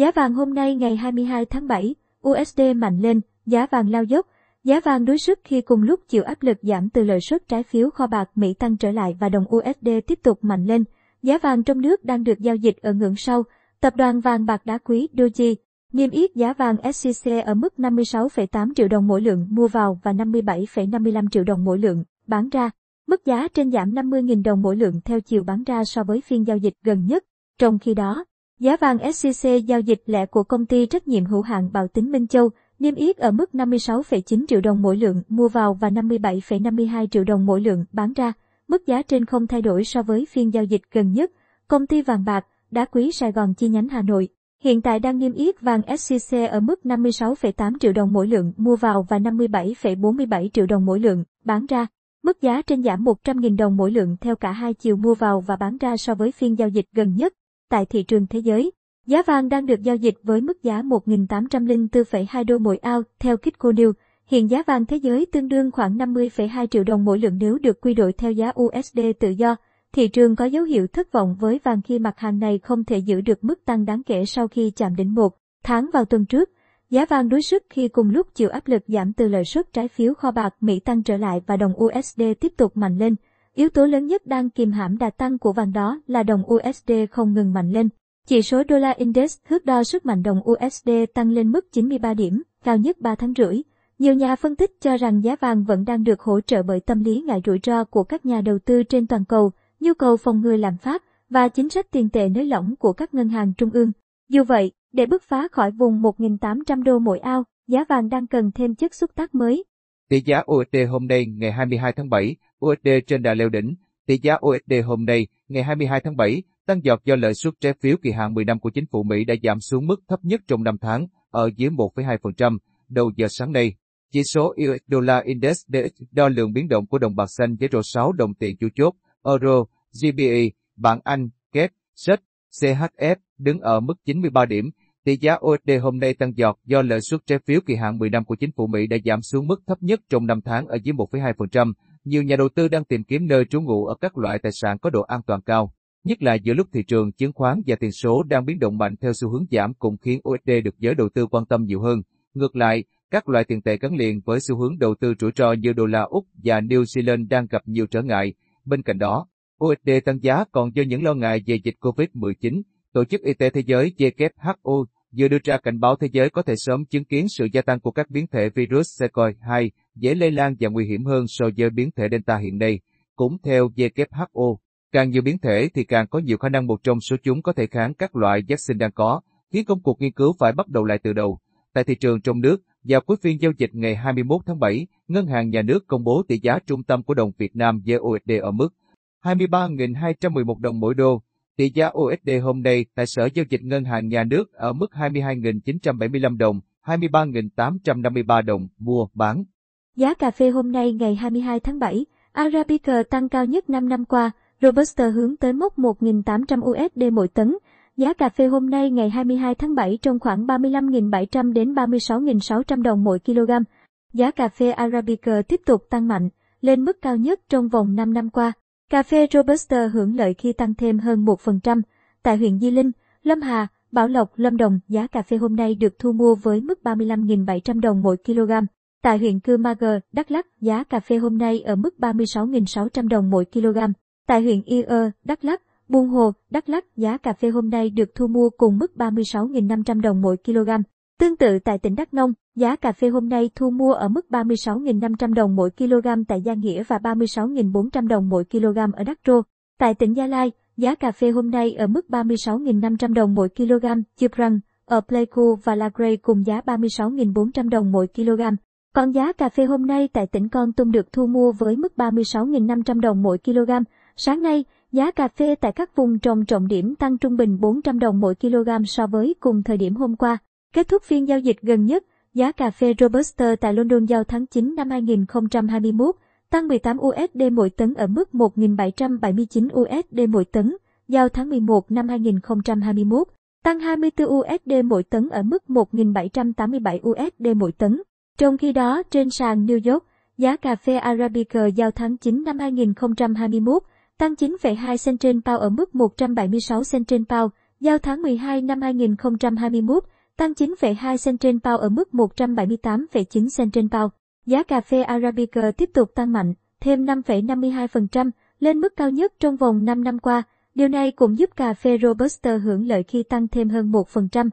Giá vàng hôm nay ngày 22 tháng 7, USD mạnh lên, giá vàng lao dốc. Giá vàng đối sức khi cùng lúc chịu áp lực giảm từ lợi suất trái phiếu kho bạc Mỹ tăng trở lại và đồng USD tiếp tục mạnh lên. Giá vàng trong nước đang được giao dịch ở ngưỡng sau. Tập đoàn vàng bạc đá quý Doji niêm yết giá vàng SJC ở mức 56,8 triệu đồng mỗi lượng mua vào và 57,55 triệu đồng mỗi lượng bán ra. Mức giá trên giảm 50.000 đồng mỗi lượng theo chiều bán ra so với phiên giao dịch gần nhất. Trong khi đó, giá vàng scc giao dịch lẻ của công ty trách nhiệm hữu hạn Bảo Tín Minh Châu niêm yết ở mức 56,9 triệu đồng mỗi lượng mua vào và 57,52 triệu đồng mỗi lượng bán ra. Mức giá trên không thay đổi so với phiên giao dịch gần nhất. Công ty vàng bạc, đá quý Sài Gòn chi nhánh Hà Nội hiện tại đang niêm yết vàng scc ở mức 56,8 triệu đồng mỗi lượng mua vào và 57,47 triệu đồng mỗi lượng bán ra. Mức giá trên giảm 100.000 đồng mỗi lượng theo cả hai chiều mua vào và bán ra so với phiên giao dịch gần nhất. Tại thị trường thế giới, giá vàng đang được giao dịch với mức giá 1.804,2 đô mỗi ao theo Kitco News. Hiện giá vàng thế giới tương đương khoảng 50,2 triệu đồng mỗi lượng nếu được quy đổi theo giá USD tự do. Thị trường có dấu hiệu thất vọng với vàng khi mặt hàng này không thể giữ được mức tăng đáng kể sau khi chạm đỉnh một tháng vào tuần trước. Giá vàng đối sức khi cùng lúc chịu áp lực giảm từ lợi suất trái phiếu kho bạc Mỹ tăng trở lại và đồng USD tiếp tục mạnh lên. Yếu tố lớn nhất đang kìm hãm đà tăng của vàng đó là đồng USD không ngừng mạnh lên. Chỉ số đô la index thước đo sức mạnh đồng USD tăng lên mức 93 điểm, cao nhất 3 tháng rưỡi. Nhiều nhà phân tích cho rằng giá vàng vẫn đang được hỗ trợ bởi tâm lý ngại rủi ro của các nhà đầu tư trên toàn cầu, nhu cầu phòng ngừa lạm phát và chính sách tiền tệ nới lỏng của các ngân hàng trung ương. Dù vậy, để bứt phá khỏi vùng 1.800 đô mỗi ao, giá vàng đang cần thêm chất xúc tác mới. Tỷ giá USD hôm nay ngày 22 tháng 7, USD trên đà leo đỉnh. Tỷ giá USD hôm nay ngày 22 tháng 7 tăng giọt do lợi suất trái phiếu kỳ hạn 10 năm của chính phủ Mỹ đã giảm xuống mức thấp nhất trong năm tháng, ở dưới 1,2% đầu giờ sáng nay. Chỉ số US Dollar Index DX đo lượng biến động của đồng bạc xanh với rổ 6 đồng tiền chủ chốt, Euro, GBE, bảng Anh, KEP, SET, CHF đứng ở mức 93 điểm. Tỷ giá USD hôm nay tăng giọt do lợi suất trái phiếu kỳ hạn 10 năm của chính phủ Mỹ đã giảm xuống mức thấp nhất trong năm tháng ở dưới 1,2%. Nhiều nhà đầu tư đang tìm kiếm nơi trú ngụ ở các loại tài sản có độ an toàn cao, nhất là giữa lúc thị trường chứng khoán và tiền số đang biến động mạnh theo xu hướng giảm cũng khiến USD được giới đầu tư quan tâm nhiều hơn. Ngược lại, các loại tiền tệ gắn liền với xu hướng đầu tư rủi ro như đô la Úc và New Zealand đang gặp nhiều trở ngại. Bên cạnh đó, USD tăng giá còn do những lo ngại về dịch COVID-19. Tổ chức Y tế Thế giới WHO vừa đưa ra cảnh báo thế giới có thể sớm chứng kiến sự gia tăng của các biến thể virus SARS-CoV-2 dễ lây lan và nguy hiểm hơn so với biến thể Delta hiện nay. Cũng theo WHO, càng nhiều biến thể thì càng có nhiều khả năng một trong số chúng có thể kháng các loại vaccine đang có, khiến công cuộc nghiên cứu phải bắt đầu lại từ đầu. Tại thị trường trong nước, vào cuối phiên giao dịch ngày 21 tháng 7, Ngân hàng Nhà nước công bố tỷ giá trung tâm của đồng Việt Nam với USD ở mức 23.211 đồng mỗi đô. Tỷ giá USD hôm nay tại Sở Giao dịch Ngân hàng Nhà nước ở mức 22.975 đồng, 23.853 đồng mua bán. Giá cà phê hôm nay ngày 22 tháng 7, Arabica tăng cao nhất 5 năm qua, Robusta hướng tới mốc 1.800 USD mỗi tấn. Giá cà phê hôm nay ngày 22 tháng 7 trong khoảng 35.700 đến 36.600 đồng mỗi kg. Giá cà phê Arabica tiếp tục tăng mạnh, lên mức cao nhất trong vòng 5 năm qua. Cà phê Robusta hưởng lợi khi tăng thêm hơn 1%. Tại huyện Di Linh, Lâm Hà, Bảo Lộc, Lâm Đồng, giá cà phê hôm nay được thu mua với mức 35.700 đồng mỗi kg. Tại huyện Cư Ma Gờ, Đắk Lắk, giá cà phê hôm nay ở mức 36.600 đồng mỗi kg. Tại huyện Ia, Đắk Lắk, Buôn Hồ, Đắk Lắk, giá cà phê hôm nay được thu mua cùng mức 36.500 đồng mỗi kg. Tương tự tại tỉnh Đắk Nông, giá cà phê hôm nay thu mua ở mức 36.500 đồng mỗi kg tại Gia Nghĩa và 36.400 đồng mỗi kg ở Đắk Rô. Tại tỉnh Gia Lai, giá cà phê hôm nay ở mức 36.500 đồng mỗi kg, Chiprang, ở Pleiku và La Grey cùng giá 36.400 đồng mỗi kg. Còn giá cà phê hôm nay tại tỉnh Con Tum được thu mua với mức 36.500 đồng mỗi kg. Sáng nay, giá cà phê tại các vùng trồng trọng điểm tăng trung bình 400 đồng mỗi kg so với cùng thời điểm hôm qua. Kết thúc phiên giao dịch gần nhất, giá cà phê Robusta tại London giao tháng 9 năm 2021 tăng 18 USD mỗi tấn ở mức 1.779 USD mỗi tấn, giao tháng 11 năm 2021 tăng 24 USD mỗi tấn ở mức 1.787 USD mỗi tấn. Trong khi đó, trên sàn New York, giá cà phê Arabica giao tháng 9 năm 2021 tăng 9,2 cent trên bao ở mức 176 cent trên bao, Giao tháng 12 năm 2021, tăng 9,2 cent trên bao ở mức 178,9 cent trên bao. Giá cà phê Arabica tiếp tục tăng mạnh, thêm 5,52% lên mức cao nhất trong vòng 5 năm qua. Điều này cũng giúp cà phê Robusta hưởng lợi khi tăng thêm hơn 1%.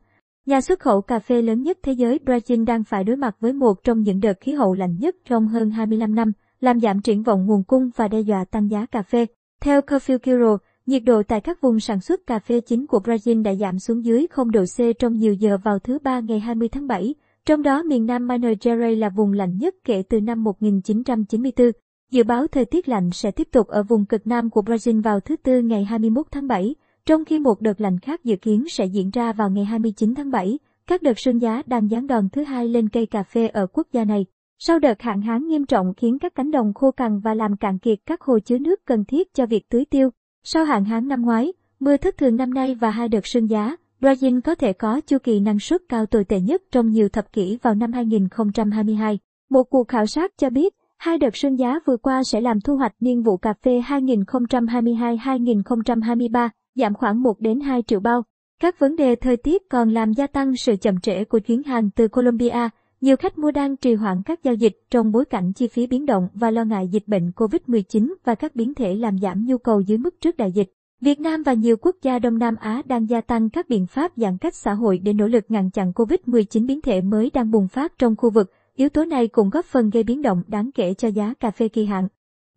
Nhà xuất khẩu cà phê lớn nhất thế giới Brazil đang phải đối mặt với một trong những đợt khí hậu lạnh nhất trong hơn 25 năm, làm giảm triển vọng nguồn cung và đe dọa tăng giá cà phê. Theo Coffee Bureau, nhiệt độ tại các vùng sản xuất cà phê chính của Brazil đã giảm xuống dưới 0 độ C trong nhiều giờ vào thứ Ba ngày 20 tháng 7, trong đó miền Nam Minas Gerais là vùng lạnh nhất kể từ năm 1994. Dự báo thời tiết lạnh sẽ tiếp tục ở vùng cực Nam của Brazil vào thứ Tư ngày 21 tháng 7, trong khi một đợt lạnh khác dự kiến sẽ diễn ra vào ngày 29 tháng 7. Các đợt sương giá đang giáng đòn thứ hai lên cây cà phê ở quốc gia này. Sau đợt hạn hán nghiêm trọng khiến các cánh đồng khô cằn và làm cạn kiệt các hồ chứa nước cần thiết cho việc tưới tiêu. Sau hạn hán năm ngoái, mưa thất thường năm nay và hai đợt sương giá, Brazil có thể có chu kỳ năng suất cao tồi tệ nhất trong nhiều thập kỷ vào năm 2022. Một cuộc khảo sát cho biết, hai đợt sương giá vừa qua sẽ làm thu hoạch niên vụ cà phê 2022-2023 giảm khoảng 1 đến 2 triệu bao. Các vấn đề thời tiết còn làm gia tăng sự chậm trễ của chuyến hàng từ Colombia. Nhiều khách mua đang trì hoãn các giao dịch trong bối cảnh chi phí biến động và lo ngại dịch bệnh COVID-19 và các biến thể làm giảm nhu cầu dưới mức trước đại dịch. Việt Nam và nhiều quốc gia Đông Nam Á đang gia tăng các biện pháp giãn cách xã hội để nỗ lực ngăn chặn COVID-19 biến thể mới đang bùng phát trong khu vực. Yếu tố này cũng góp phần gây biến động đáng kể cho giá cà phê kỳ hạn.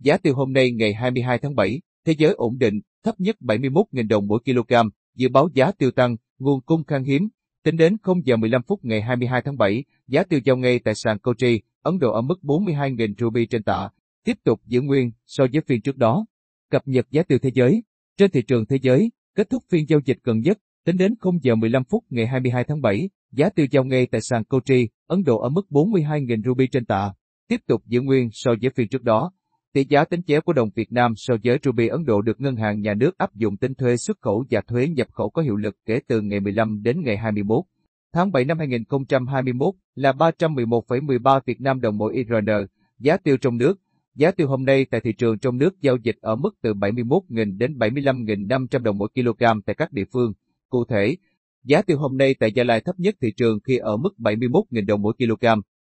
Giá tiêu hôm nay ngày 22 tháng 7, thế giới ổn định, thấp nhất 71.000 đồng mỗi kg, dự báo giá tiêu tăng, nguồn cung khan hiếm. Tính đến 0 giờ 15 phút ngày 22 tháng 7, giá tiêu giao ngay tại sàn Kochi, Ấn Độ ở mức 42.000 ruby trên tạ, tiếp tục giữ nguyên so với phiên trước đó. Cập nhật giá tiêu thế giới trên thị trường thế giới, kết thúc phiên giao dịch gần nhất, tính đến 0 giờ 15 phút ngày 22 tháng 7, giá tiêu giao ngay tại sàn Kochi, Ấn Độ ở mức 42.000 ruby trên tạ, tiếp tục giữ nguyên so với phiên trước đó. Tỷ giá tính chéo của đồng Việt Nam so với ruby Ấn Độ được ngân hàng nhà nước áp dụng tính thuế xuất khẩu và thuế nhập khẩu có hiệu lực kể từ ngày 15 đến ngày 21. Tháng 7 năm 2021 là 311,13 Việt Nam đồng mỗi IRN. Giá tiêu trong nước, giá tiêu hôm nay tại thị trường trong nước giao dịch ở mức từ 71.000 đến 75.500 đồng mỗi kg tại các địa phương. Cụ thể, giá tiêu hôm nay tại Gia Lai thấp nhất thị trường khi ở mức 71.000 đồng mỗi kg.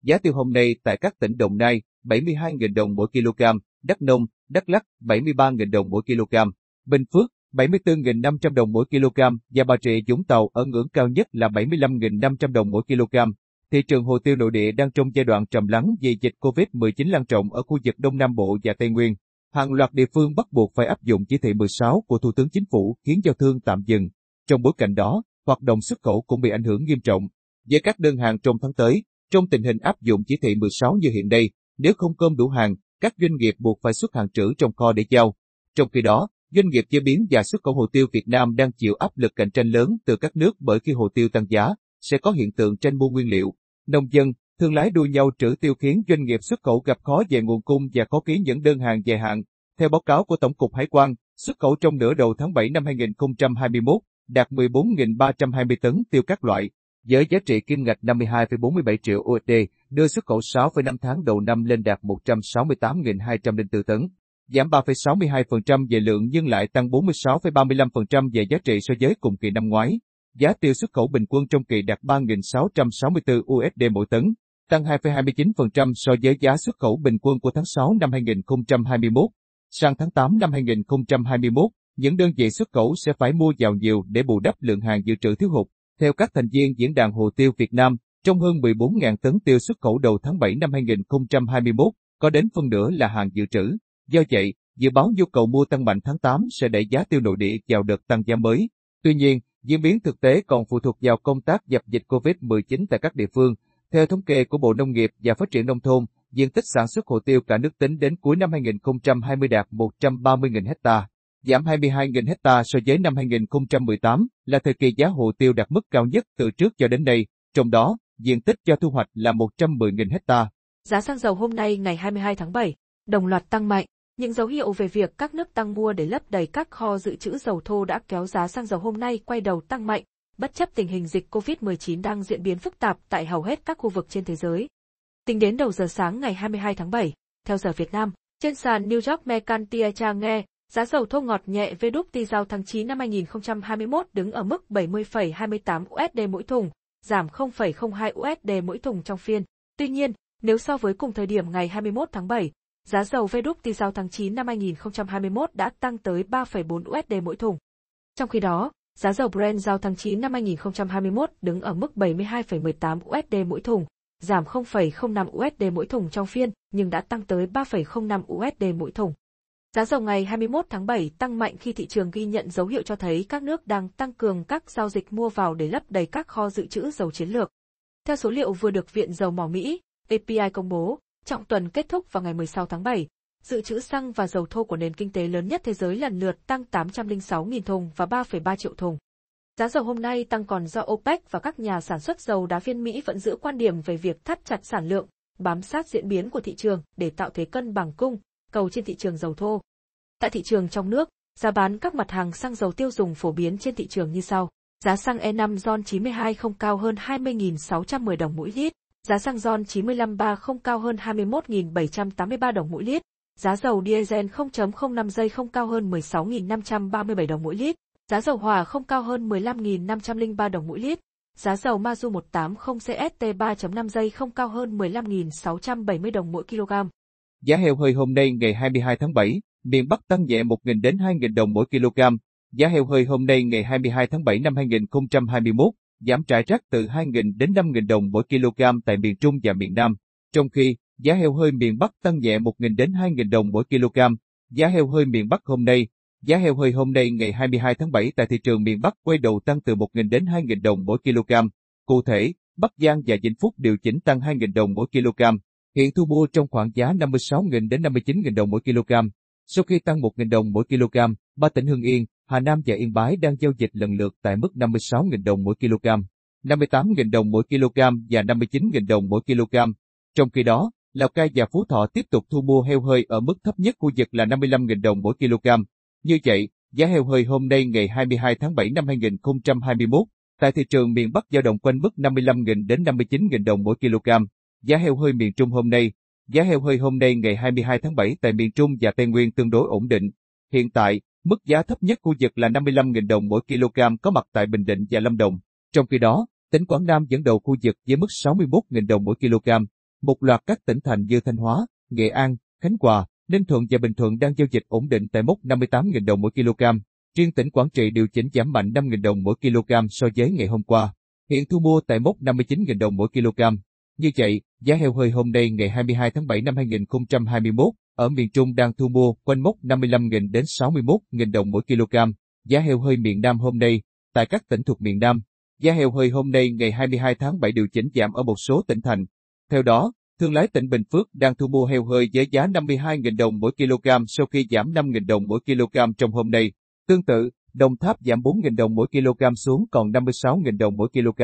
Giá tiêu hôm nay tại các tỉnh Đồng Nai 72.000 đồng mỗi kg, Đắk Nông, Đắk Lắk 73.000 đồng mỗi kg, Bình Phước 74.500 đồng mỗi kg và Bà Rịa Vũng Tàu ở ngưỡng cao nhất là 75.500 đồng mỗi kg. Thị trường hồ tiêu nội địa đang trong giai đoạn trầm lắng vì dịch COVID-19 lan rộng ở khu vực Đông Nam Bộ và Tây Nguyên. Hàng loạt địa phương bắt buộc phải áp dụng chỉ thị 16 của Thủ tướng Chính phủ khiến giao thương tạm dừng. Trong bối cảnh đó, hoạt động xuất khẩu cũng bị ảnh hưởng nghiêm trọng. Với các đơn hàng trong tháng tới, trong tình hình áp dụng chỉ thị 16 như hiện nay, nếu không cơm đủ hàng, các doanh nghiệp buộc phải xuất hàng trữ trong kho để giao. Trong khi đó, doanh nghiệp chế biến và xuất khẩu hồ tiêu Việt Nam đang chịu áp lực cạnh tranh lớn từ các nước bởi khi hồ tiêu tăng giá, sẽ có hiện tượng tranh mua nguyên liệu. Nông dân, thương lái đua nhau trữ tiêu khiến doanh nghiệp xuất khẩu gặp khó về nguồn cung và khó ký những đơn hàng dài hạn. Theo báo cáo của Tổng cục Hải quan, xuất khẩu trong nửa đầu tháng 7 năm 2021 đạt 14.320 tấn tiêu các loại, với giá trị kim ngạch 52,47 triệu USD, đưa xuất khẩu 6,5 tháng đầu năm lên đạt 168.204 tấn, giảm 3,62% về lượng nhưng lại tăng 46,35% về giá trị so với cùng kỳ năm ngoái. Giá tiêu xuất khẩu bình quân trong kỳ đạt 3.664 USD mỗi tấn, tăng 2,29% so với giá xuất khẩu bình quân của tháng 6 năm 2021. Sang tháng 8 năm 2021, những đơn vị xuất khẩu sẽ phải mua vào nhiều để bù đắp lượng hàng dự trữ thiếu hụt. Theo các thành viên Diễn đàn Hồ tiêu Việt Nam, trong hơn 14.000 tấn tiêu xuất khẩu đầu tháng 7 năm 2021, có đến phân nửa là hàng dự trữ. Do vậy, dự báo nhu cầu mua tăng mạnh tháng 8 sẽ đẩy giá tiêu nội địa vào đợt tăng giá mới. Tuy nhiên, diễn biến thực tế còn phụ thuộc vào công tác dập dịch COVID-19 tại các địa phương. Theo thống kê của Bộ Nông nghiệp và Phát triển Nông thôn, diện tích sản xuất hồ tiêu cả nước tính đến cuối năm 2020 đạt 130.000 hecta giảm 22.000 hecta so với năm 2018, là thời kỳ giá hồ tiêu đạt mức cao nhất từ trước cho đến nay, trong đó, diện tích cho thu hoạch là 110.000 hecta. Giá xăng dầu hôm nay ngày 22 tháng 7, đồng loạt tăng mạnh. Những dấu hiệu về việc các nước tăng mua để lấp đầy các kho dự trữ dầu thô đã kéo giá xăng dầu hôm nay quay đầu tăng mạnh, bất chấp tình hình dịch COVID-19 đang diễn biến phức tạp tại hầu hết các khu vực trên thế giới. Tính đến đầu giờ sáng ngày 22 tháng 7, theo giờ Việt Nam, trên sàn New York Mercantile Exchange, Giá dầu thô ngọt nhẹ WTI giao tháng 9 năm 2021 đứng ở mức 70,28 USD mỗi thùng, giảm 0,02 USD mỗi thùng trong phiên. Tuy nhiên, nếu so với cùng thời điểm ngày 21 tháng 7, giá dầu WTI giao tháng 9 năm 2021 đã tăng tới 3,4 USD mỗi thùng. Trong khi đó, giá dầu Brent giao tháng 9 năm 2021 đứng ở mức 72,18 USD mỗi thùng, giảm 0,05 USD mỗi thùng trong phiên, nhưng đã tăng tới 3,05 USD mỗi thùng. Giá dầu ngày 21 tháng 7 tăng mạnh khi thị trường ghi nhận dấu hiệu cho thấy các nước đang tăng cường các giao dịch mua vào để lấp đầy các kho dự trữ dầu chiến lược. Theo số liệu vừa được Viện Dầu Mỏ Mỹ, API công bố, trọng tuần kết thúc vào ngày 16 tháng 7, dự trữ xăng và dầu thô của nền kinh tế lớn nhất thế giới lần lượt tăng 806.000 thùng và 3,3 triệu thùng. Giá dầu hôm nay tăng còn do OPEC và các nhà sản xuất dầu đá viên Mỹ vẫn giữ quan điểm về việc thắt chặt sản lượng, bám sát diễn biến của thị trường để tạo thế cân bằng cung, cầu trên thị trường dầu thô. Tại thị trường trong nước, giá bán các mặt hàng xăng dầu tiêu dùng phổ biến trên thị trường như sau. Giá xăng E5 RON 92 không cao hơn 20.610 đồng mỗi lít, giá xăng RON 95 3 không cao hơn 21.783 đồng mỗi lít, giá dầu diesel 0.05 giây không cao hơn 16.537 đồng mỗi lít, giá dầu hỏa không cao hơn 15.503 đồng mỗi lít, giá dầu Mazu 180 CST 3.5 giây không cao hơn 15.670 đồng mỗi kg. Giá heo hơi hôm nay ngày 22 tháng 7, miền Bắc tăng nhẹ 1.000 đến 2.000 đồng mỗi kg. Giá heo hơi hôm nay ngày 22 tháng 7 năm 2021, giảm trải rác từ 2.000 đến 5.000 đồng mỗi kg tại miền Trung và miền Nam. Trong khi, giá heo hơi miền Bắc tăng nhẹ 1.000 đến 2.000 đồng mỗi kg. Giá heo hơi miền Bắc hôm nay, giá heo hơi hôm nay ngày 22 tháng 7 tại thị trường miền Bắc quay đầu tăng từ 1.000 đến 2.000 đồng mỗi kg. Cụ thể, Bắc Giang và Vĩnh Phúc điều chỉnh tăng 2.000 đồng mỗi kg. Hiện thu mua trong khoảng giá 56.000 đến 59.000 đồng mỗi kg. Sau khi tăng 1.000 đồng mỗi kg, ba tỉnh Hưng Yên, Hà Nam và Yên Bái đang giao dịch lần lượt tại mức 56.000 đồng mỗi kg, 58.000 đồng mỗi kg và 59.000 đồng mỗi kg. Trong khi đó, Lào Cai và Phú Thọ tiếp tục thu mua heo hơi ở mức thấp nhất khu vực là 55.000 đồng mỗi kg. Như vậy, giá heo hơi hôm nay ngày 22 tháng 7 năm 2021 tại thị trường miền Bắc dao động quanh mức 55.000 đến 59.000 đồng mỗi kg. Giá heo hơi miền Trung hôm nay, giá heo hơi hôm nay ngày 22 tháng 7 tại miền Trung và Tây Nguyên tương đối ổn định. Hiện tại, mức giá thấp nhất khu vực là 55.000 đồng mỗi kg có mặt tại Bình Định và Lâm Đồng. Trong khi đó, tỉnh Quảng Nam dẫn đầu khu vực với mức 61.000 đồng mỗi kg. Một loạt các tỉnh thành như Thanh Hóa, Nghệ An, Khánh Hòa, Ninh Thuận và Bình Thuận đang giao dịch ổn định tại mốc 58.000 đồng mỗi kg. Riêng tỉnh Quảng Trị điều chỉnh giảm mạnh 5.000 đồng mỗi kg so với ngày hôm qua. Hiện thu mua tại mốc 59.000 đồng mỗi kg. Như vậy, giá heo hơi hôm nay ngày 22 tháng 7 năm 2021 ở miền Trung đang thu mua quanh mốc 55.000 đến 61.000 đồng mỗi kg. Giá heo hơi miền Nam hôm nay, tại các tỉnh thuộc miền Nam, giá heo hơi hôm nay ngày 22 tháng 7 điều chỉnh giảm ở một số tỉnh thành. Theo đó, thương lái tỉnh Bình Phước đang thu mua heo hơi với giá 52.000 đồng mỗi kg sau khi giảm 5.000 đồng mỗi kg trong hôm nay. Tương tự, Đồng Tháp giảm 4.000 đồng mỗi kg xuống còn 56.000 đồng mỗi kg.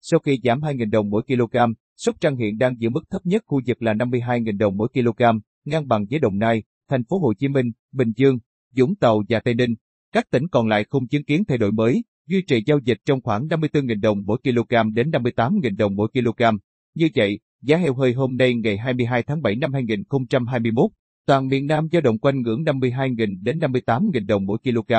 Sau khi giảm 2.000 đồng mỗi kg, Sóc Trăng hiện đang giữ mức thấp nhất khu vực là 52.000 đồng mỗi kg, ngang bằng với Đồng Nai, thành phố Hồ Chí Minh, Bình Dương, Vũng Tàu và Tây Ninh. Các tỉnh còn lại không chứng kiến thay đổi mới, duy trì giao dịch trong khoảng 54.000 đồng mỗi kg đến 58.000 đồng mỗi kg. Như vậy, giá heo hơi hôm nay ngày 22 tháng 7 năm 2021, toàn miền Nam dao động quanh ngưỡng 52.000 đến 58.000 đồng mỗi kg.